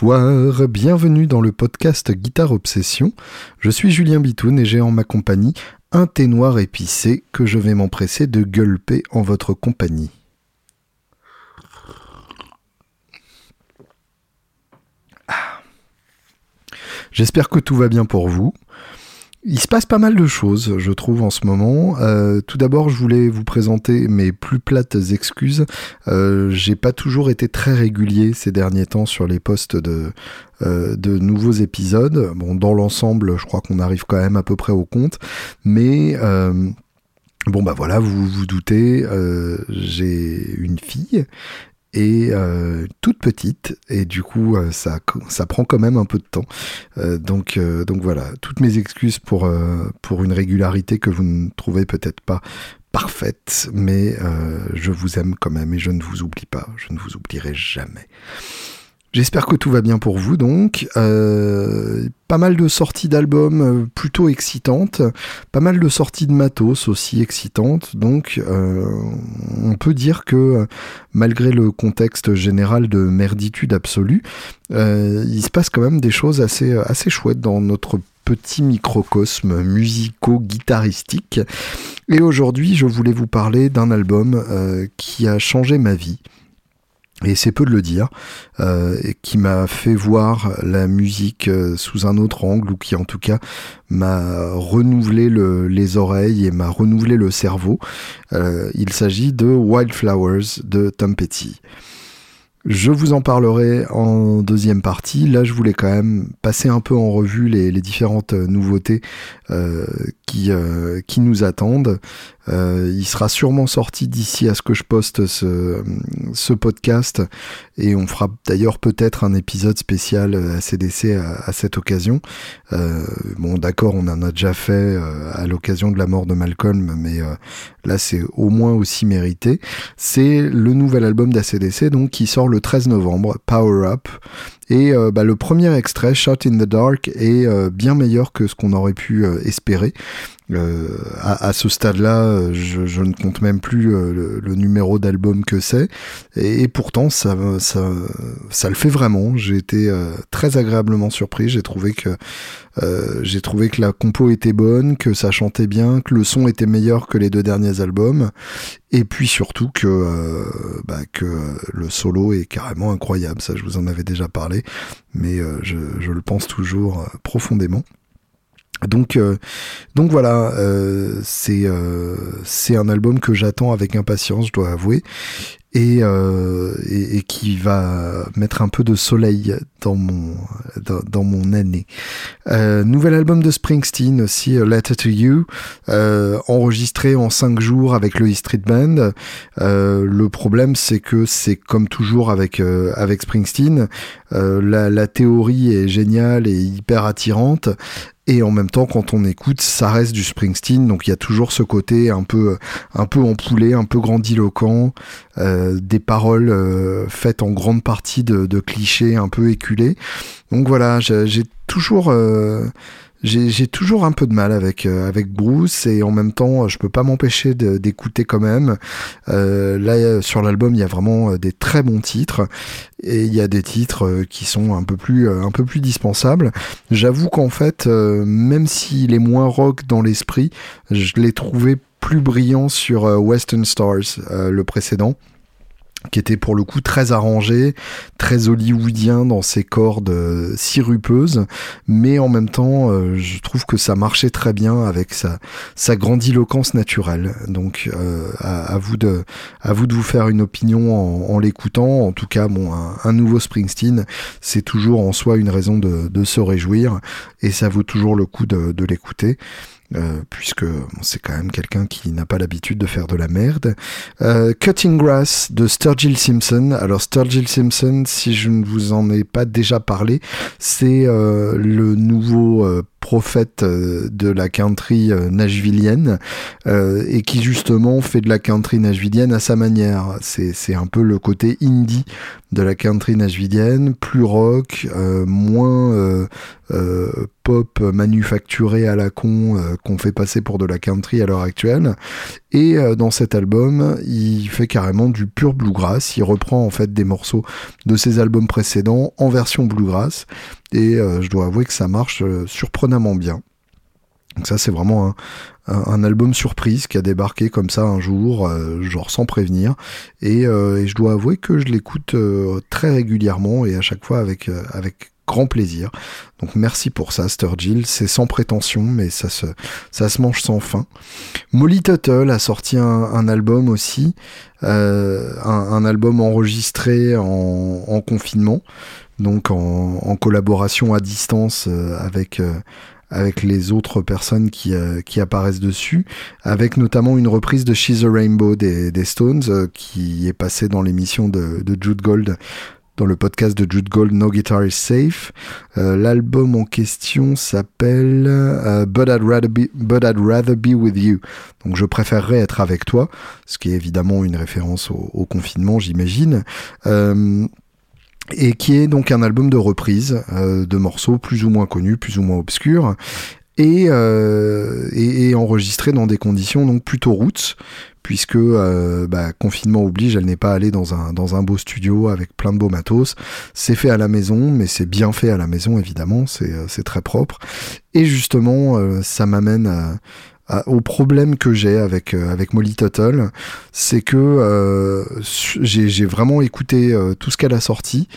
Bonsoir, bienvenue dans le podcast Guitare Obsession. Je suis Julien Bitoun et j'ai en ma compagnie un thé noir épicé que je vais m'empresser de gueuler en votre compagnie. Ah. J'espère que tout va bien pour vous. Il se passe pas mal de choses, je trouve, en ce moment. Euh, tout d'abord, je voulais vous présenter mes plus plates excuses. Euh, j'ai pas toujours été très régulier ces derniers temps sur les posts de, euh, de nouveaux épisodes. Bon, dans l'ensemble, je crois qu'on arrive quand même à peu près au compte, mais Bon bah voilà, vous vous doutez, j'ai une fille et euh, toute petite. Et du coup euh, ça, ça prend quand même un peu de temps. Euh, donc, donc voilà. Toutes mes excuses pour, pour une régularité que vous ne trouvez peut-être pas parfaite mais je vous aime quand même et je ne vous oublie pas. Je ne vous oublierai jamais J'espère que tout va bien pour vous donc. Euh, pas mal de sorties d'albums euh, plutôt excitantes, pas mal de sorties de matos aussi excitantes. Donc euh, on peut dire que malgré le contexte général de merditude absolue, il se passe quand même des choses assez, assez chouettes dans notre petit microcosme musico-guitaristique. Et aujourd'hui je voulais vous parler d'un album qui a changé ma vie et c'est peu de le dire, euh, qui m'a fait voir la musique euh, sous un autre angle, ou qui en tout cas m'a renouvelé les oreilles et m'a renouvelé le cerveau. Euh, il s'agit de Wildflowers de Tom Petty. Je vous en parlerai en deuxième partie. Là, je voulais quand même passer un peu en revue les, différentes nouveautés qui, qui nous attendent. Euh, il sera sûrement sorti d'ici à ce que je poste ce, ce podcast et on fera d'ailleurs peut-être un épisode spécial ACDC à, à cette occasion. Euh, bon, d'accord, on en a déjà fait euh, à l'occasion de la mort de Malcolm, mais euh, là c'est au moins aussi mérité. C'est le nouvel album d'ACDC donc qui sort le 13 novembre, Power Up. Et euh, bah, le premier extrait, Shot in the Dark, est bien meilleur que ce qu'on aurait pu espérer. Euh, à, ce stade-là, je, ne compte même plus euh, le, numéro d'album que c'est, et, pourtant ça, ça, ça le fait vraiment. J'ai été euh, très agréablement surpris. J'ai trouvé que j'ai trouvé que la compo était bonne, que ça chantait bien, que le son était meilleur que les deux derniers albums, et puis surtout que bah, le solo est carrément incroyable. Ça, je vous en avais déjà parlé, mais je le pense toujours profondément. Donc, euh, donc voilà, euh, c'est euh, c'est un album que j'attends avec impatience, je dois avouer, et, et, qui va mettre un peu de soleil dans mon dans, mon année. nouvel album de Springsteen aussi, Letter to You, enregistré en cinq jours avec le E Street Band. le problème, c'est que c'est comme toujours avec avec Springsteen, la, la théorie est géniale et hyper attirante et en même temps quand on écoute ça reste du Springsteen. Donc il y a toujours ce côté un peu un peu empoulé un peu grandiloquent euh, des paroles euh, faites en grande partie de, clichés un peu éculés. Donc voilà j'ai toujours euh, j'ai toujours un peu de mal avec euh, avec Bruce et en même temps je peux pas m'empêcher d'écouter quand même. Euh, là sur l'album il y a vraiment euh, des très bons titres et il y a des titres euh, qui sont un peu plus un peu plus dispensables. J'avoue qu'en fait même s'il est moins rock dans l'esprit, je l'ai trouvé plus brillant sur Western Stars le précédent qui était pour le coup très arrangé, très hollywoodien dans ses cordes euh, sirupeuses, mais en même temps, euh, je trouve que ça marchait très bien avec sa, sa grandiloquence naturelle. Donc, euh, à, vous de, à vous de faire une opinion en, l'écoutant. En tout cas, bon, un, nouveau Springsteen, c'est toujours en soi une raison de, se réjouir, et ça vaut toujours le coup de l'écouter. Euh, puisque c'est quand même quelqu'un qui n'a pas l'habitude de faire de la merde. Euh, Cutting Grass de Sturgill Simpson. Alors Sturgill Simpson, si je ne vous en ai pas déjà parlé, c'est euh, le nouveau prophète de la country nashvillienne et qui justement fait de la country nashvillienne à sa manière. C'est un peu le côté indie de la country nashvillienne, plus rock, euh, moins euh, euh, pop manufacturé à la con qu'on fait passer pour de la country à l'heure actuelle. Et dans cet album, il fait carrément du pur bluegrass. Il reprend en fait des morceaux de ses albums précédents en version bluegrass. Et je dois avouer que ça marche surprenamment bien. Donc ça c'est vraiment un, album surprise qui a débarqué comme ça un jour, euh, genre sans prévenir. Euh, et, je dois avouer que je l'écoute euh, très régulièrement et à chaque fois avec, avec grand plaisir. Donc merci pour ça, Sturgill. C'est sans prétention, mais ça se, ça se mange sans fin. Molly Tuttle a sorti un, album aussi, un, album enregistré en, confinement, donc en, collaboration à distance avec avec les autres personnes qui, euh, qui apparaissent dessus, avec notamment une reprise de She's a Rainbow des, des Stones, euh, qui est passée dans l'émission de, de, Jude Gold, dans le podcast de Jude Gold, No Guitar is Safe. Euh, l'album en question s'appelle But, I'd rather be, But I'd Rather Be With You. Donc je préférerais être avec toi, ce qui est évidemment une référence au, au confinement, j'imagine et qui est donc un album de reprise euh, de morceaux plus ou moins connus, plus ou moins obscurs, et, euh, enregistré dans des conditions donc plutôt roots, puisque euh, bah, confinement oblige, elle n'est pas allée dans un, dans un beau studio avec plein de beaux matos. C'est fait à la maison, mais c'est bien fait à la maison évidemment, c'est très propre. Et justement, ça m'amène à au problème que j'ai avec euh, avec Molly Tuttle, c'est que euh, j'ai vraiment écouté euh, tout ce qu'elle a sorti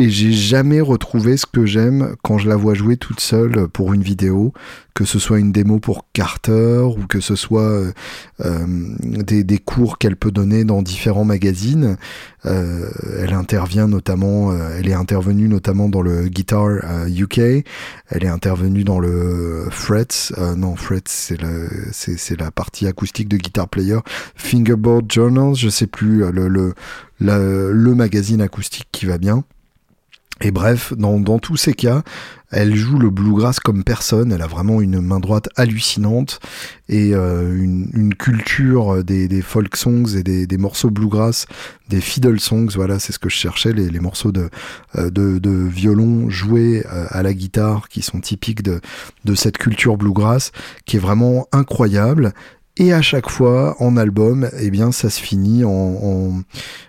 et j'ai jamais retrouvé ce que j'aime quand je la vois jouer toute seule pour une vidéo, que ce soit une démo pour Carter ou que ce soit euh, euh, des, cours qu'elle peut donner dans différents magazines. Euh, elle intervient notamment, elle est intervenue notamment dans le Guitar UK, elle est intervenue dans le Frets, non Frets c'est la partie acoustique de Guitar Player, Fingerboard Journals, je sais plus le magazine acoustique qui va bien. Et bref, dans, dans, tous ces cas, elle joue le bluegrass comme personne. Elle a vraiment une main droite hallucinante et euh, une, culture des, folk songs et des, des, morceaux bluegrass, des fiddle songs. Voilà, c'est ce que je cherchais, les, les morceaux de, euh, de, de, violon joués euh, à la guitare qui sont typiques de, de cette culture bluegrass, qui est vraiment incroyable. Et à chaque fois, en album, eh bien, ça se finit en, en,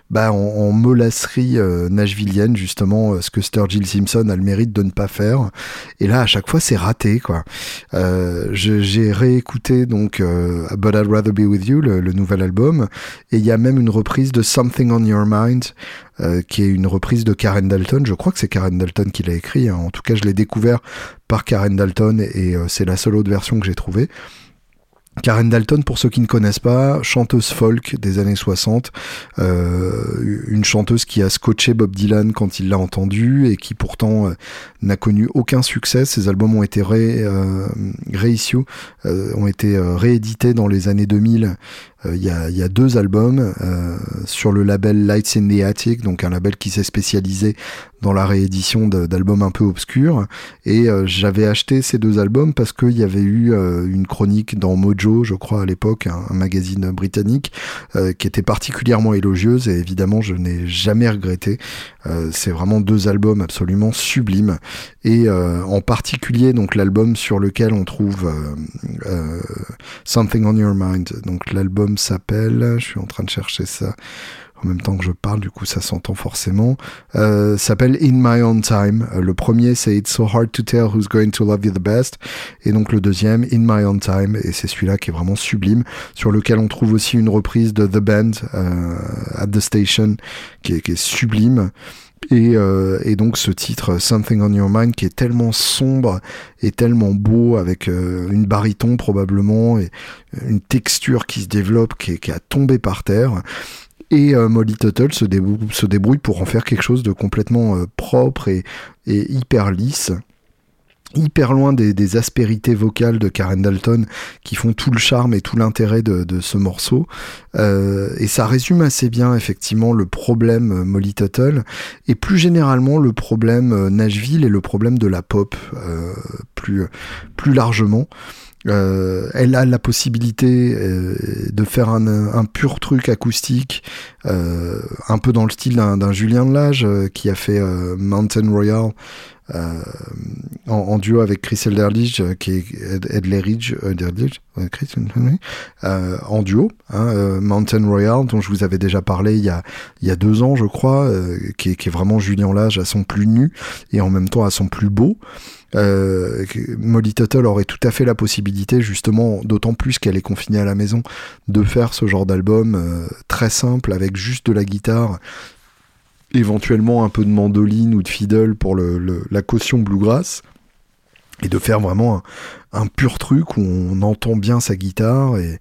bah, en, molasserie euh, justement, euh, ce que Sturgill Simpson a le mérite de ne pas faire. Et là, à chaque fois, c'est raté, quoi. Euh, j'ai réécouté, donc, euh, But I'd Rather Be With You, le, le nouvel album, et il y a même une reprise de Something on Your Mind, qui est une reprise de Karen Dalton. Je crois que c'est Karen Dalton qui l'a écrit. Hein. En tout cas, je l'ai découvert par Karen Dalton, et c'est la seule autre version que j'ai trouvée. Karen Dalton, pour ceux qui ne connaissent pas, chanteuse folk des années 60, euh, une chanteuse qui a scotché Bob Dylan quand il l'a entendu et qui pourtant euh, n'a connu aucun succès. Ses albums ont été euh, ont été réédités dans les années 2000 euh, il y, a, y, a, deux albums euh, sur le label Lights in the Attic, donc un label qui s'est spécialisé dans la réédition d'albums un peu obscurs. Et euh, j'avais acheté ces deux albums parce qu'il y avait eu une chronique dans Mojo, je crois à l'époque, un, magazine britannique, qui était particulièrement élogieuse. Et évidemment, je n'ai jamais regretté. C'est vraiment deux albums absolument sublimes. Et en particulier, donc l'album sur lequel on trouve Something on Your Mind, donc l'album s'appelle, je suis en train de chercher ça en même temps que je parle, du coup ça s'entend forcément, euh, s'appelle In My Own Time. Euh, le premier c'est It's So Hard to Tell Who's Going to Love You the Best, et donc le deuxième In My Own Time, et c'est celui-là qui est vraiment sublime, sur lequel on trouve aussi une reprise de The Band euh, at the Station, qui est, qui est sublime. Et, euh, et, donc ce titre Something on Your Mind qui est tellement sombre et tellement beau avec euh, une baryton probablement et une texture qui se développe qui qui a tombé par terre. Et euh, Molly Tuttle se, débrouille pour en faire quelque chose de complètement propre et hyper lisse hyper loin des, aspérités vocales de Karen Dalton qui font tout le charme et tout l'intérêt de, ce morceau. Euh, et ça résume assez bien effectivement le problème euh, Molly Tuttle et plus généralement le problème euh, Nashville et le problème de la pop plus, plus largement. Elle a la possibilité de faire un, pur truc acoustique, un peu dans le style d'un Julien Delage qui a fait Mountain Royal en, en, duo avec Chris Elderlich, qui est Edleridge, Elderlich, Chris, euh, en duo, hein, Mountain Royal, dont je vous avais déjà parlé il y a, il y a deux ans, je crois, qui est, vraiment Julien Lage à son plus nu et en même temps à son plus beau. Euh, Molly Tuttle aurait tout à fait la possibilité, justement, d'autant plus qu'elle est confinée à la maison, de faire ce genre d'album euh, très simple avec juste de la guitare, éventuellement un peu de mandoline ou de fiddle pour le, la caution bluegrass, et de faire vraiment un, pur truc où on entend bien sa guitare et,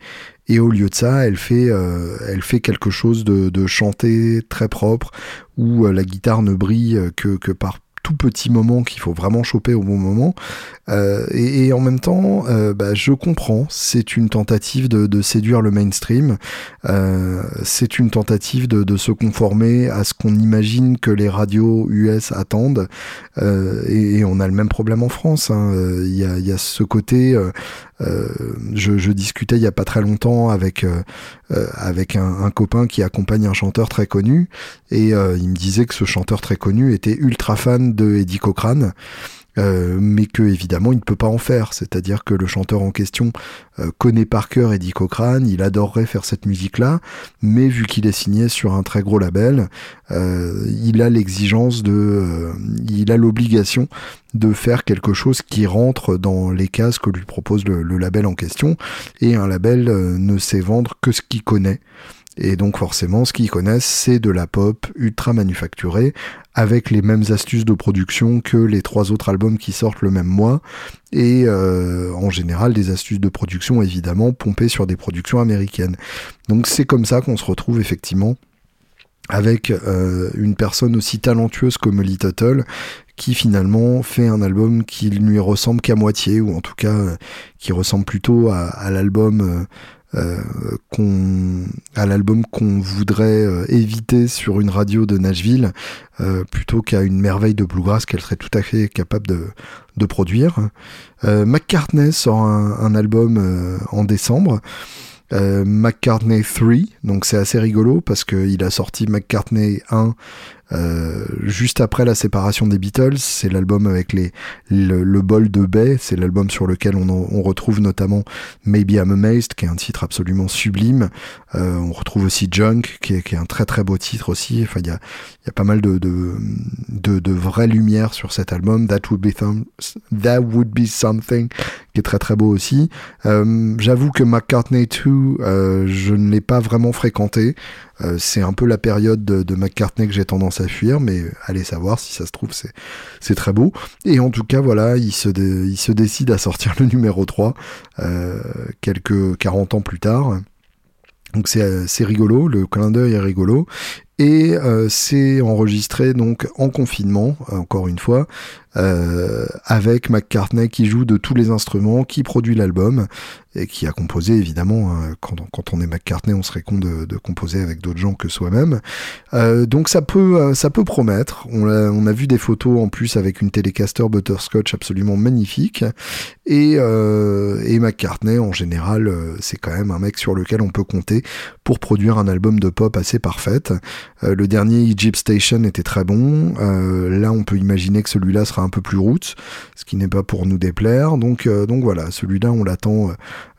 et au lieu de ça, elle fait, euh, elle fait quelque chose de, de chanté très propre où la guitare ne brille que, que par tout petit moment qu'il faut vraiment choper au bon moment. Euh, et, en même temps, euh, bah, je comprends, c'est une tentative de, séduire le mainstream, euh, c'est une tentative de, se conformer à ce qu'on imagine que les radios US attendent. Et, on a le même problème en France. Hein. Il y, a, ce côté... je, discutais il y a pas très longtemps avec avec un, copain qui accompagne un chanteur très connu et il me disait que ce chanteur très connu était ultra fan de Eddie Cochrane euh, mais que évidemment il ne peut pas en faire. C'est-à-dire que le chanteur en question euh, connaît par cœur Eddie Cochrane, il adorerait faire cette musique-là, mais vu qu'il est signé sur un très gros label, euh, il a l'exigence de, il a l'obligation de faire quelque chose qui rentre dans les cases que lui propose le, le label en question, et un label ne sait vendre que ce qu'il connaît. Et donc forcément, ce qu'ils connaissent, c'est de la pop ultra manufacturée, avec les mêmes astuces de production que les trois autres albums qui sortent le même mois, et euh, en général des astuces de production évidemment pompées sur des productions américaines. Donc c'est comme ça qu'on se retrouve effectivement avec euh, une personne aussi talentueuse comme Lee Tuttle qui finalement fait un album qui ne lui ressemble qu'à moitié, ou en tout cas euh, qui ressemble plutôt à, à l'album euh, qu'on à l'album qu'on voudrait euh, éviter sur une radio de Nashville euh, plutôt qu'à une merveille de bluegrass qu'elle serait tout à fait capable de, de produire. McCartney sort un, un album en décembre. McCartney 3, donc c'est assez rigolo parce qu'il a sorti McCartney 1 euh, juste après la séparation des Beatles, c'est l'album avec les, le, bol de baie, c'est l'album sur lequel on, on, retrouve notamment Maybe I'm Amazed, qui est un titre absolument sublime. Euh, on retrouve aussi Junk, qui est, qui est, un très très beau titre aussi. Enfin, il y a, y a pas mal de, de, de, de vraies lumières sur cet album. That would be, that would be something, qui est très très beau aussi. Euh, J'avoue que McCartney 2, euh, je ne l'ai pas vraiment fréquenté. Euh, c'est un peu la période de, McCartney que j'ai tendance à fuir, mais allez savoir si ça se trouve, c'est très beau. Et en tout cas, voilà, il se, décide à sortir le numéro 3 euh, quelques 40 ans plus tard. Donc c'est rigolo, le clin d'œil est rigolo. Et euh, c'est enregistré donc en confinement, encore une fois, euh, avec McCartney qui joue de tous les instruments, qui produit l'album et qui a composé évidemment. Hein, quand, on est McCartney, on serait con de, composer avec d'autres gens que soi-même. Euh, donc ça peut, euh, ça peut promettre. On a, vu des photos en plus avec une Telecaster Butterscotch absolument magnifique. Et, et McCartney en général, c'est quand même un mec sur lequel on peut compter pour produire un album de pop assez parfaite. le dernier Egypt Station était très bon. là, on peut imaginer que celui-là sera un peu plus roots, ce qui n'est pas pour nous déplaire. Donc, euh, donc voilà, celui-là, on l'attend euh,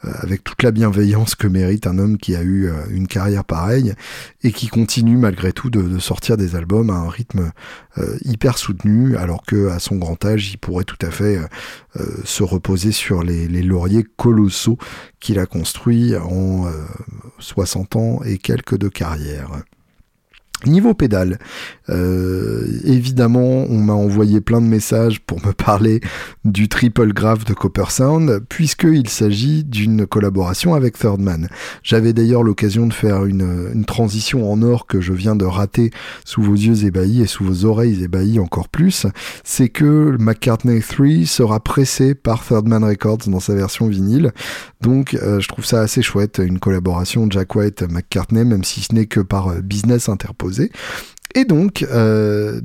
avec toute la bienveillance que mérite un homme qui a eu euh, une carrière pareille et qui continue malgré tout de, sortir des albums à un rythme hyper soutenu, alors que à son grand âge, il pourrait tout à fait se reposer sur les, les lauriers colossaux qu'il a construits en 60 ans et quelques de carrière. Niveau pédale, euh, évidemment, on m'a envoyé plein de messages pour me parler du triple graph de Copper Sound, puisqu'il s'agit d'une collaboration avec Third Man. J'avais d'ailleurs l'occasion de faire une, transition en or que je viens de rater sous vos yeux ébahis et sous vos oreilles ébahies encore plus. C'est que McCartney 3 sera pressé par Third Man Records dans sa version vinyle. Donc, euh, je trouve ça assez chouette, une collaboration Jack White-McCartney, même si ce n'est que par euh, business interposé. Et donc,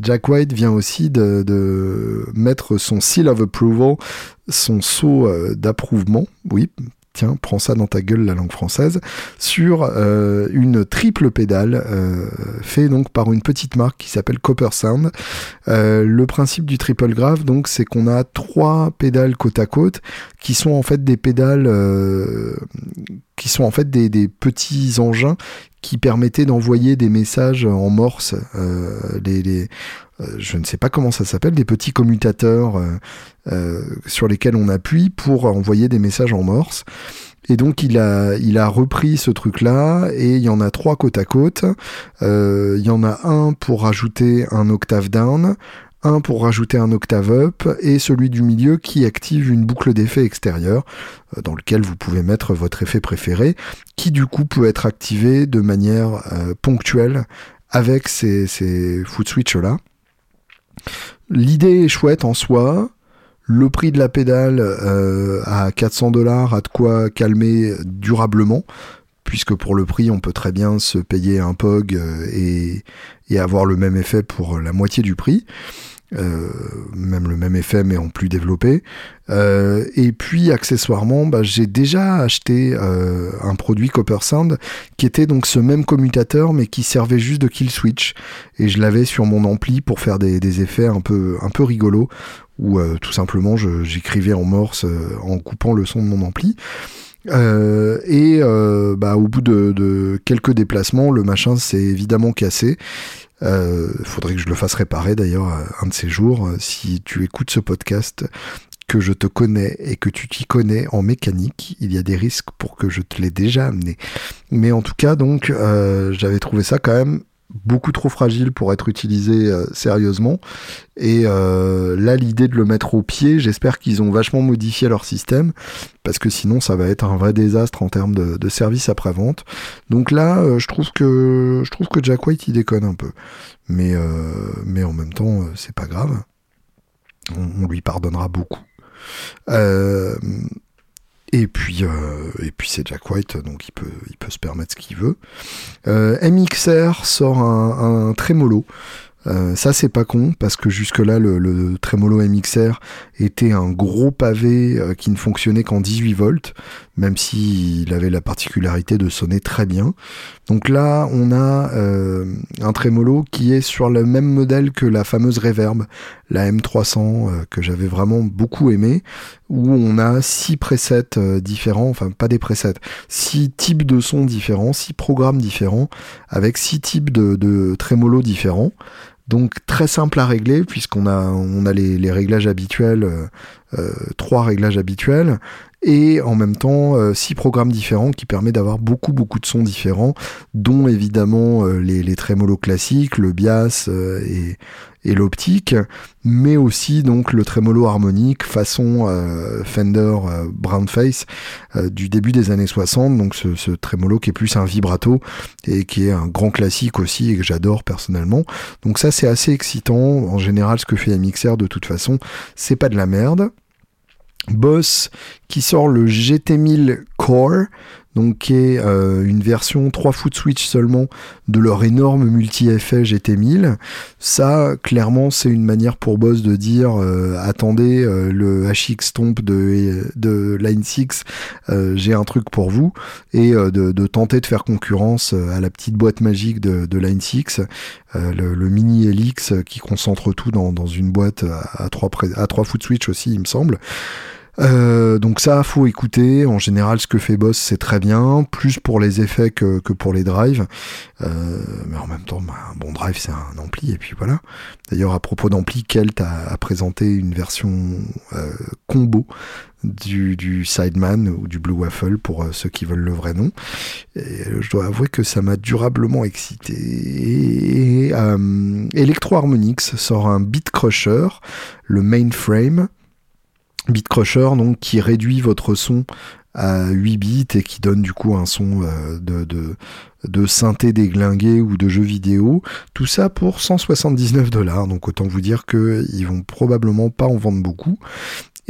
Jack White vient aussi de, mettre son seal of approval, son sceau d'approuvement, oui, tiens, prends ça dans ta gueule la langue française, sur euh, une triple pédale euh, fait donc par une petite marque qui s'appelle Copper Sound. Euh, le principe du triple grave, donc, c'est qu'on a trois pédales côte à côte qui sont en fait des pédales qui sont en fait des, petits engins qui permettaient d'envoyer des messages en morse. les, les je ne sais pas comment ça s'appelle, des petits commutateurs euh, sur lesquels on appuie pour envoyer des messages en morse. Et donc il a, il a repris ce truc-là et il y en a trois côte à côte. Euh, il y en a un pour rajouter un octave down, un pour rajouter un octave up et celui du milieu qui active une boucle d'effet extérieur euh, dans lequel vous pouvez mettre votre effet préféré qui du coup peut être activé de manière ponctuelle avec ces, ces foot switch là. L'idée est chouette en soi. Le prix de la pédale euh, à 400 dollars a de quoi calmer durablement, puisque pour le prix, on peut très bien se payer un POG euh, et, avoir le même effet pour la moitié du prix. Euh, même le même effet mais en plus développé. et puis accessoirement, bah, j'ai déjà acheté un produit Copper Sound qui était donc ce même commutateur mais qui servait juste de kill switch et je l'avais sur mon ampli pour faire des, effets un peu un peu rigolos où euh, tout simplement j'écrivais en morse euh, en coupant le son de mon ampli. Euh, et bah, au bout de, quelques déplacements, le machin s'est évidemment cassé. Il faudrait que je le fasse réparer d'ailleurs un de ces jours. Si tu écoutes ce podcast, que je te connais et que tu t'y connais en mécanique, il y a des risques pour que je te l'ai déjà amené. Mais en tout cas, donc, j'avais trouvé ça quand même beaucoup trop fragile pour être utilisé euh, sérieusement. Et euh, là, l'idée de le mettre au pied, j'espère qu'ils ont vachement modifié leur système, parce que sinon, ça va être un vrai désastre en termes de, service après-vente. Donc là, euh, je trouve que je trouve que Jack White il déconne un peu, mais mais en même temps, c'est pas grave. On, on, lui pardonnera beaucoup. Et puis, euh, et puis c'est Jack White, donc il peut, se permettre ce qu'il veut. Euh, MXR sort un, un trémolo euh, ça, c'est pas con, parce que jusque-là, le, le, Tremolo MXR était un gros pavé qui ne fonctionnait qu'en 18 volts, même s'il avait la particularité de sonner très bien. Donc là, on a un Tremolo qui est sur le même modèle que la fameuse Reverb, la M300, que j'avais vraiment beaucoup aimé, où on a six presets différents, enfin pas des presets, six types de sons différents, six programmes différents, avec six types de, de trémolo différents. Donc très simple à régler puisqu'on a on a les, réglages habituels, euh, euh, trois réglages habituels et en même temps euh, six programmes différents qui permettent d'avoir beaucoup beaucoup de sons différents, dont évidemment les, les trémolos classiques, le bias et, et l'optique, mais aussi donc le trémolo harmonique façon euh, Fender euh, Brownface euh, du début des années 60, donc ce, ce, trémolo qui est plus un vibrato et qui est un grand classique aussi et que j'adore personnellement. Donc ça c'est assez excitant. En général, ce que fait MXR de toute façon, c'est pas de la merde. Boss qui sort le GT1000 Core, donc qui est euh, une version 3 foot switch seulement de leur énorme multi-effet GT1000. Ça, clairement, c'est une manière pour Boss de dire euh, attendez, euh, le HX Stomp de, de Line 6, j'ai un truc pour vous, et de, tenter de faire concurrence à la petite boîte magique de, Line 6, le, mini Helix qui concentre tout dans, une boîte à 3, à 3 foot switch aussi, il me semble. Euh, donc ça, faut écouter. En général, ce que fait Boss, c'est très bien, plus pour les effets que, pour les drives. Euh, mais en même temps, bah, un bon drive, c'est un ampli, et puis voilà. D'ailleurs, à propos d'ampli, Kelt a, présenté une version euh, combo du, Sideman ou du Blue Waffle pour euh, ceux qui veulent le vrai nom. Et je dois avouer que ça m'a durablement excité. Et, Electro Harmonix sort un Beat Crusher, le mainframe, Beat Crusher, donc, qui réduit votre son à 8 bits et qui donne du coup un son euh, de, de synthé déglingué ou de jeux vidéo. Tout ça pour 179 dollars. Donc autant vous dire qu'ils vont probablement pas en vendre beaucoup.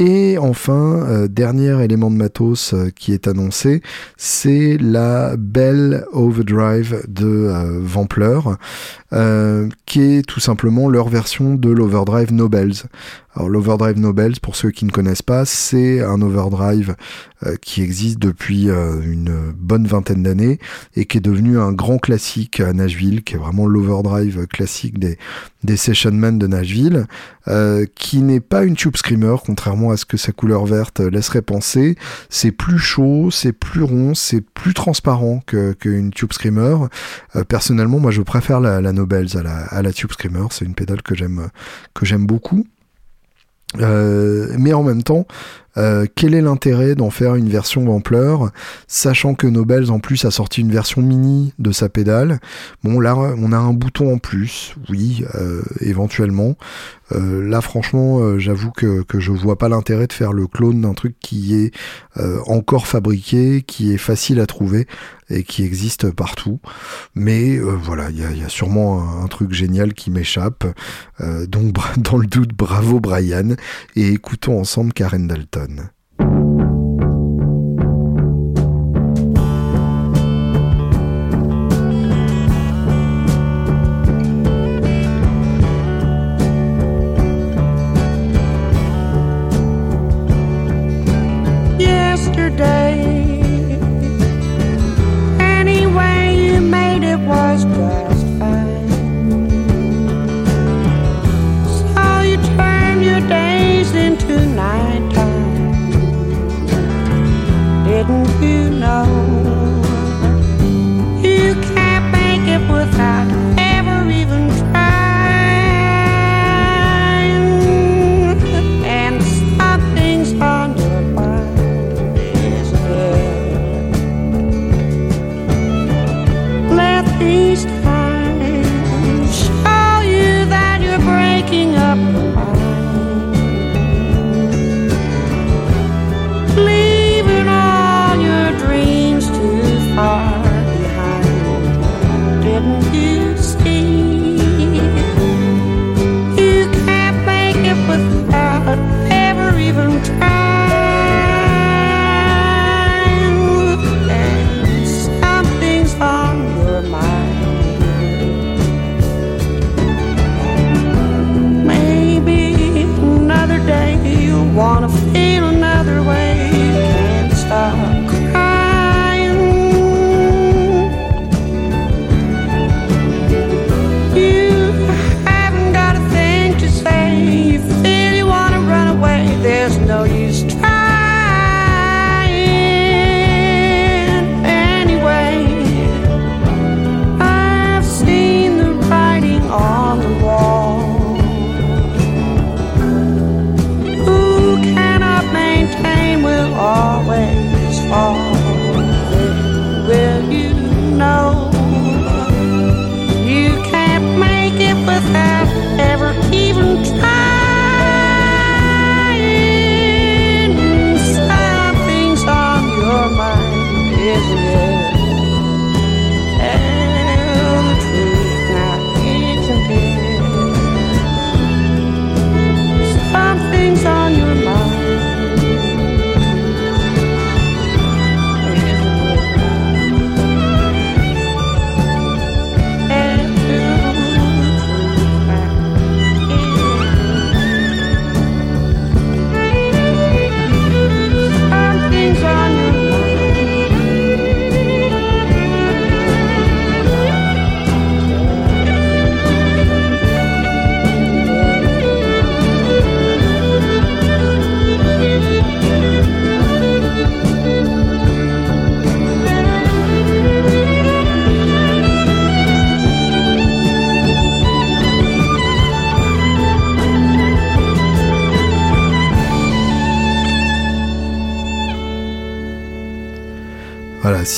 Et enfin, euh, dernier élément de matos euh, qui est annoncé, c'est la Bell Overdrive de euh, Vampler, qui est tout simplement leur version de l'Overdrive Nobels. Alors l'Overdrive Nobels, pour ceux qui ne connaissent pas, c'est un overdrive euh, qui existe depuis euh, une bonne vingtaine d'années et qui est devenu un grand classique à Nashville, qui est vraiment l'overdrive classique des, des session men de Nashville, euh, qui n'est pas une tube screamer, contrairement à ce que sa couleur verte laisserait penser. C'est plus chaud, c'est plus rond, c'est plus transparent qu'une tube screamer. personnellement, moi je préfère la, la Nobels à la, à la tube screamer, c'est une pédale que j'aime que j'aime beaucoup. Euh, mais en même temps, euh, quel est l'intérêt d'en faire une version ampleur, sachant que Nobels en plus a sorti une version mini de sa pédale? Bon là, on a un bouton en plus, oui, euh, éventuellement. là, franchement, j'avoue que, que je vois pas l'intérêt de faire le clone d'un truc qui est encore fabriqué, qui est facile à trouver et qui existe partout. Mais voilà, il y a, sûrement un, truc génial qui m'échappe. donc, dans le doute, bravo Brian, et écoutons ensemble Karen Dalton. 人呢。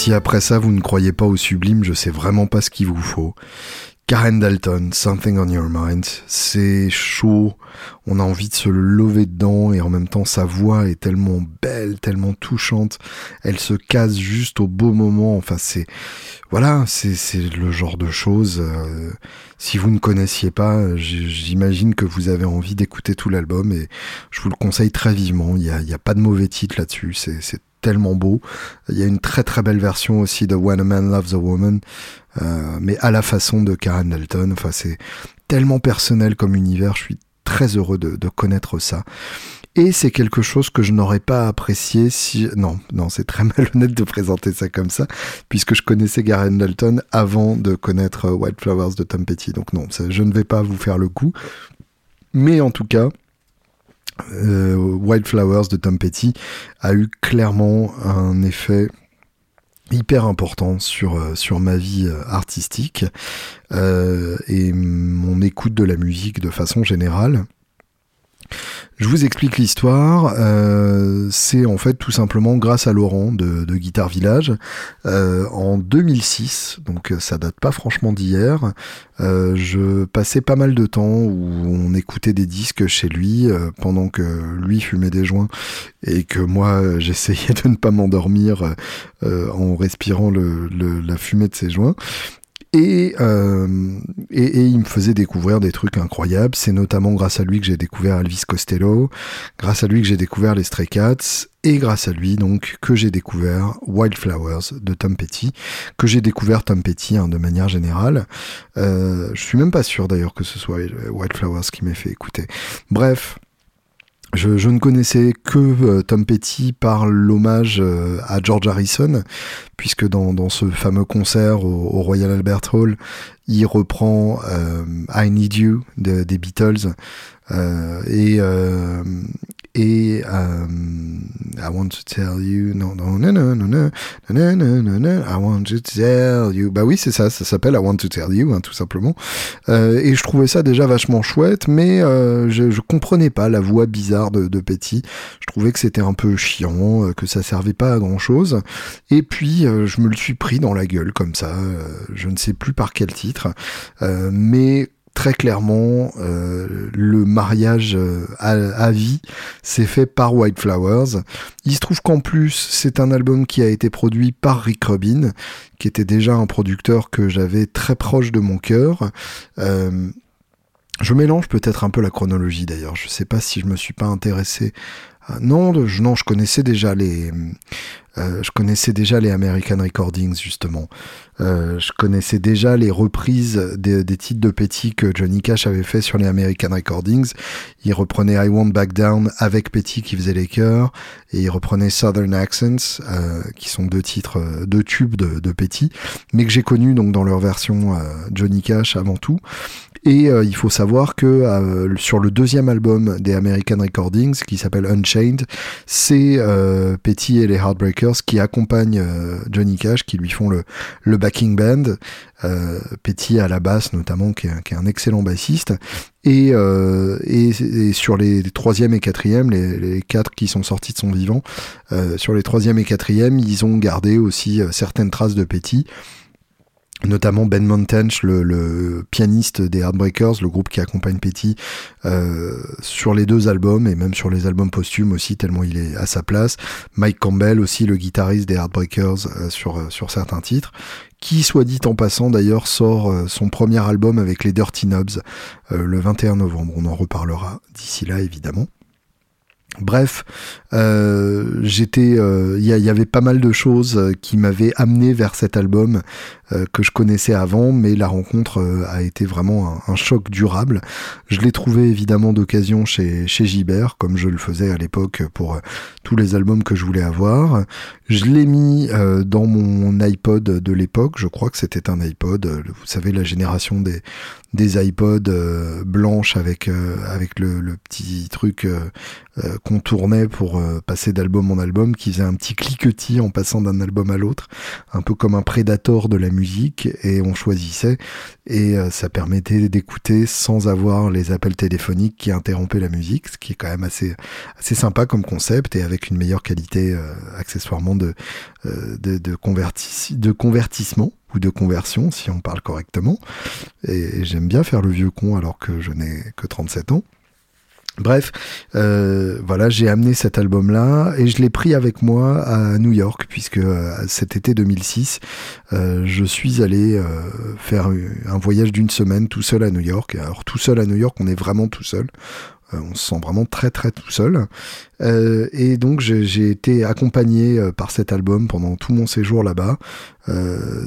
Si après ça vous ne croyez pas au sublime, je sais vraiment pas ce qu'il vous faut. Karen Dalton, Something on Your Mind, c'est chaud, on a envie de se lever dedans et en même temps sa voix est tellement belle, tellement touchante, elle se case juste au beau moment, enfin c'est voilà, c'est le genre de choses. Euh, si vous ne connaissiez pas, j'imagine que vous avez envie d'écouter tout l'album et je vous le conseille très vivement. Il n'y a, y a, pas de mauvais titre là-dessus, c'est tellement beau. Il y a une très très belle version aussi de When a Man Loves a Woman. Euh, mais à la façon de Karen Dalton. Enfin, c'est tellement personnel comme univers. Je suis très heureux de, connaître ça. Et c'est quelque chose que je n'aurais pas apprécié si... Non, non, c'est très malhonnête de présenter ça comme ça, puisque je connaissais Karen Dalton avant de connaître White Flowers de Tom Petty. Donc non, je ne vais pas vous faire le coup. Mais en tout cas, euh, White Flowers de Tom Petty a eu clairement un effet hyper important sur, euh, ma vie euh, artistique et mon écoute de la musique de façon générale. Je vous explique l'histoire. Euh, c'est en fait tout simplement grâce à Laurent de, de Guitar Village. Euh, en 2006, donc ça date pas franchement d'hier, euh, je passais pas mal de temps où on écoutait des disques chez lui pendant que lui fumait des joints et que moi j'essayais de ne pas m'endormir en respirant le, la fumée de ses joints. Euh, et, et, il me faisait découvrir des trucs incroyables. C'est notamment grâce à lui que j'ai découvert Elvis Costello, grâce à lui que j'ai découvert les Stray Cats, et grâce à lui donc que j'ai découvert Wildflowers de Tom Petty, que j'ai découvert Tom Petty hein, de manière générale. Euh, je suis même pas sûr d'ailleurs que ce soit Wildflowers qui m'ait fait écouter. Bref. Je, ne connaissais que euh, Tom Petty par l'hommage euh, à George Harrison, puisque dans, ce fameux concert au, Royal Albert Hall, il reprend euh, I Need You des Beatles et et euh, I want to tell you non non non non non non non non non non I want to tell you bah oui c'est ça ça s'appelle I want to tell you hein, tout simplement euh, et je trouvais ça déjà vachement chouette mais euh, je, je comprenais pas la voix bizarre de, de Petty je trouvais que c'était un peu chiant euh, que ça servait pas à grand chose et puis euh, je me le suis pris dans la gueule comme ça euh, je ne sais plus par quel titre mais très clairement, euh, le mariage euh, à, vie s'est fait par White Flowers. Il se trouve qu'en plus, c'est un album qui a été produit par Rick Rubin, qui était déjà un producteur que j'avais très proche de mon cœur. Euh, je mélange peut-être un peu la chronologie d'ailleurs. Je sais pas si je me suis pas intéressé. Non, je, non, je connaissais déjà les, euh, je connaissais déjà les American Recordings justement. Euh, je connaissais déjà les reprises des, titres de Petty que Johnny Cash avait fait sur les American Recordings. Il reprenait I Won't Back Down avec Petty qui faisait les chœurs et il reprenait Southern Accents euh, qui sont deux titres, deux tubes de, de Petty, mais que j'ai connus donc dans leur version Johnny Cash avant tout. Et euh, il faut savoir que euh, sur le deuxième album des American Recordings, qui s'appelle Unchained, c'est euh, Petty et les Heartbreakers qui accompagnent Johnny Cash, qui lui font le, le backing band. Petty à la basse notamment, qui est, qui est un excellent bassiste. Et, et, sur les, troisième et quatrième, les, les, quatre qui sont sortis de son vivant, sur les troisième et quatrième, ils ont gardé aussi certaines traces de Petty notamment Ben Montench, le, pianiste des Heartbreakers, le groupe qui accompagne Petty euh, sur les deux albums et même sur les albums posthumes aussi, tellement il est à sa place. Mike Campbell aussi, le guitariste des Heartbreakers euh, sur, euh, sur certains titres, qui, soit dit en passant d'ailleurs, sort son premier album avec les Dirty Knobs le 21 novembre. On en reparlera d'ici là, évidemment. Bref, euh, j'étais, il euh, y, avait pas mal de choses qui m'avaient amené vers cet album euh, que je connaissais avant, mais la rencontre euh, a été vraiment un, choc durable. Je l'ai trouvé évidemment d'occasion chez chez Gibert, comme je le faisais à l'époque pour tous les albums que je voulais avoir. Je l'ai mis dans mon iPod de l'époque. Je crois que c'était un iPod, vous savez la génération des des iPods blanches avec avec le, le petit truc qu'on tournait pour passer d'album en album, qui faisait un petit cliquetis en passant d'un album à l'autre, un peu comme un prédateur de la musique, et on choisissait, et ça permettait d'écouter sans avoir les appels téléphoniques qui interrompaient la musique, ce qui est quand même assez, sympa comme concept, et avec une meilleure qualité accessoirement de, de, de, de convertissement ou de conversion, si on parle correctement. Et, j'aime bien faire le vieux con alors que je n'ai que 37 ans. Bref, euh, voilà, j'ai amené cet album-là et je l'ai pris avec moi à New York puisque euh, cet été 2006, euh, je suis allé faire un voyage d'une semaine tout seul à New York. Alors tout seul à New York, on est vraiment tout seul. Euh, on se sent vraiment très très tout seul. Euh, et donc j'ai été accompagné euh, par cet album pendant tout mon séjour là-bas.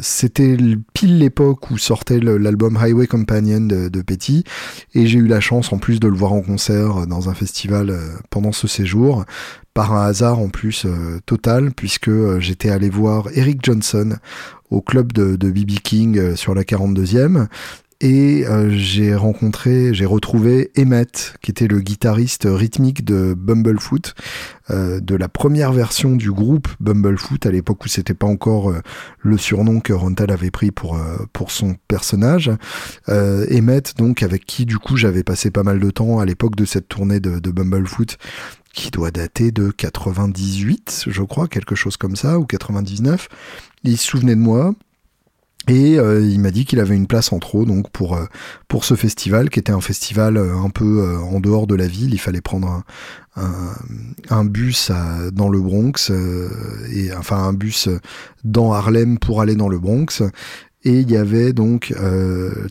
C'était pile l'époque où sortait l'album Highway Companion de, de Petty, et j'ai eu la chance en plus de le voir en concert dans un festival pendant ce séjour, par un hasard en plus total, puisque j'étais allé voir Eric Johnson au club de, de BB King sur la 42e et euh, j'ai rencontré, j'ai retrouvé Emmett, qui était le guitariste rythmique de Bumblefoot, euh, de la première version du groupe Bumblefoot, à l'époque où c'était pas encore euh, le surnom que Rontal avait pris pour, pour son personnage. Emmett, donc, avec qui du coup j'avais passé pas mal de temps à l'époque de cette tournée de, de Bumblefoot, qui doit dater de 98, je crois, quelque chose comme ça, ou 99. Il se souvenait de moi, et euh, il m'a dit qu'il avait une place en trop donc pour euh, pour ce festival qui était un festival euh, un peu en dehors de la ville. Il fallait prendre un, bus dans le Bronx et enfin un bus dans Harlem pour aller dans le Bronx. Et il y avait donc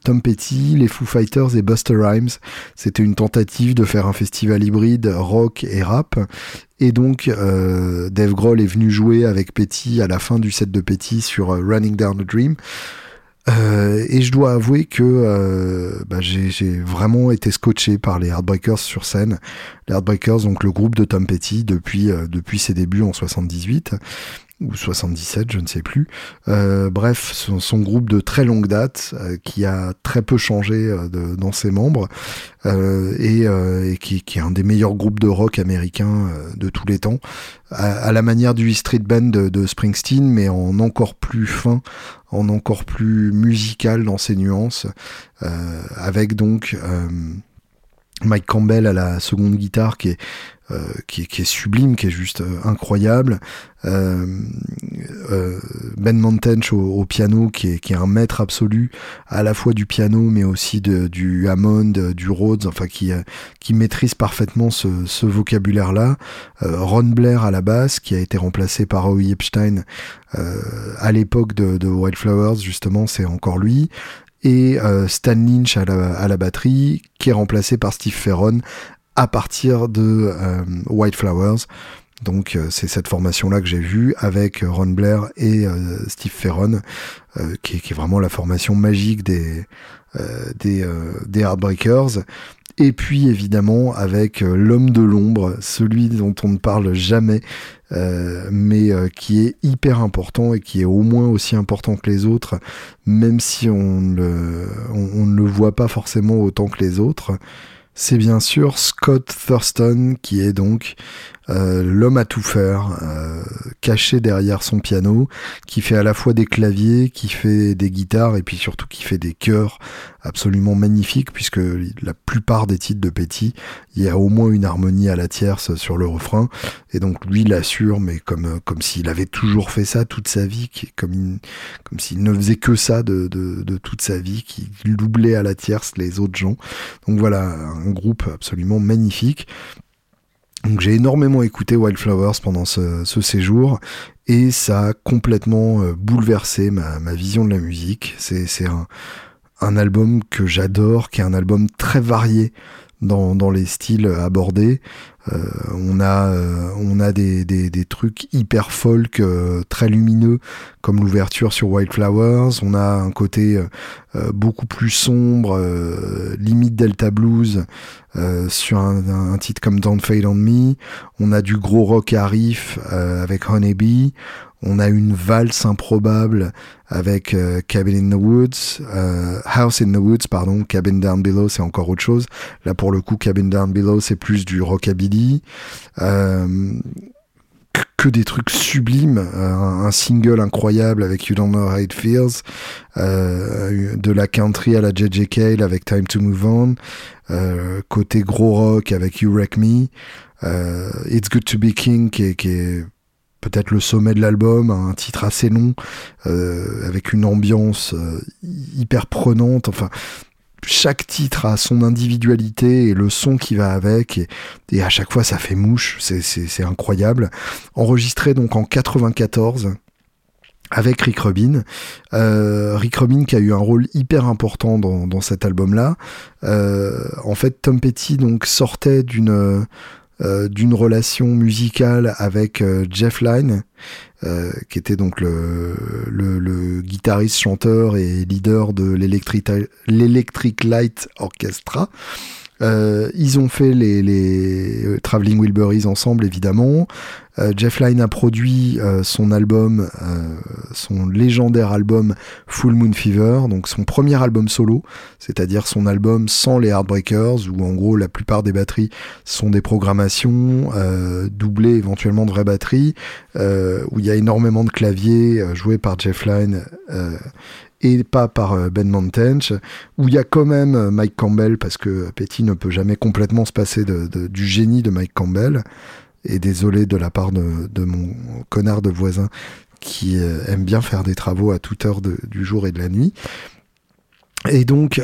Tom Petty, les Foo Fighters et Buster Rhymes. C'était une tentative de faire un festival hybride rock et rap. Et donc, euh, Dave Grohl est venu jouer avec Petty à la fin du set de Petty sur euh, Running Down the Dream. Euh, et je dois avouer que bah, j'ai vraiment été scotché par les Heartbreakers sur scène. Les Heartbreakers, donc le groupe de Tom Petty depuis, depuis ses débuts en 78 ou 77, je ne sais plus. Euh, bref, son, groupe de très longue date euh, qui a très peu changé euh, dans ses membres et, qui, est un des meilleurs groupes de rock américains de tous les temps, à, à, la manière du Street Band de, de, Springsteen, mais en encore plus fin, en encore plus musical dans ses nuances, avec donc Mike Campbell à la seconde guitare qui est euh, qui, est, sublime, qui est juste euh, incroyable. Euh, ben Montench au, piano, qui est, qui est un maître absolu à la fois du piano, mais aussi du Hammond, du Rhodes, enfin qui, qui maîtrise parfaitement ce, ce vocabulaire-là. Ron Blair à la basse, qui a été remplacé par Howie Epstein à l'époque de, de Wildflowers, justement, c'est encore lui et Stan Lynch à la, à la, batterie, qui est remplacé par Steve Ferron à partir de euh, White Flowers. Donc euh, c'est cette formation-là que j'ai vue avec Ron Blair et euh, Steve Ferron, qui, qui, est vraiment la formation magique des, des, des Heartbreakers. Et puis évidemment avec l'homme de l'ombre, celui dont on ne parle jamais, mais qui est hyper important et qui est au moins aussi important que les autres, même si on, le, on ne le voit pas forcément autant que les autres c'est bien sûr Scott Thurston qui est donc euh, l'homme à tout faire, euh, caché derrière son piano, qui fait à la fois des claviers, qui fait des guitares et puis surtout qui fait des chœurs absolument magnifiques puisque la plupart des titres de Petty, il y a au moins une harmonie à la tierce sur le refrain et donc lui l'assure mais comme comme s'il avait toujours fait ça toute sa vie, comme comme s'il ne faisait que ça de, de, de toute sa vie, qui doublait à la tierce les autres gens. Donc voilà un groupe absolument magnifique. Donc j'ai énormément écouté Wildflowers pendant ce, séjour et ça a complètement euh, bouleversé ma, vision de la musique. C'est un, album que j'adore, qui est un album très varié dans les styles abordés. Euh, on a, euh, on a des, des, trucs hyper folk, euh, très lumineux, comme l'ouverture sur White Flowers. On a un côté beaucoup plus sombre, limite Delta Blues, sur un, titre comme Don't Fade on Me. On a du gros rock à riff avec Honeybee. On a une valse improbable avec Cabin in the Woods, House in the Woods, pardon, Cabin Down Below, c'est encore autre chose. Là, pour le coup, Cabin Down Below, c'est plus du rockabilly que des trucs sublimes, euh, un, single incroyable avec You Don't Know How It Feels, euh, de la country à la JJ Cale avec Time to Move On, euh, côté gros rock avec You Wreck Me, It's Good to Be King qui est peut-être le sommet de l'album, un titre assez long avec une ambiance hyper prenante, enfin chaque titre a son individualité et le son qui va avec et, à chaque fois ça fait mouche, c'est incroyable. Enregistré donc en 94 avec Rick Rubin. Euh, Rick Rubin qui a eu un rôle hyper important dans, cet album-là. Euh, en fait, Tom Petty donc sortait d'une euh, d'une relation musicale avec Jeff Lynne euh, qui était donc le, le, guitariste, chanteur et leader de l'Electric Light Orchestra. Euh, ils ont fait les, euh, Traveling Wilburys ensemble, évidemment. Euh, Jeff Lynne a produit son album, son légendaire album Full Moon Fever, donc son premier album solo, c'est-à-dire son album sans les Heartbreakers, où en gros la plupart des batteries sont des programmations, doublées éventuellement de vraies batteries, où il y a énormément de claviers joués par Jeff Lynne et pas par euh, Ben Montench, où il y a quand même euh, Mike Campbell, parce que Petty ne peut jamais complètement se passer du génie de Mike Campbell. Et désolé de la part de, mon connard de voisin qui euh, aime bien faire des travaux à toute heure du jour et de la nuit. Et donc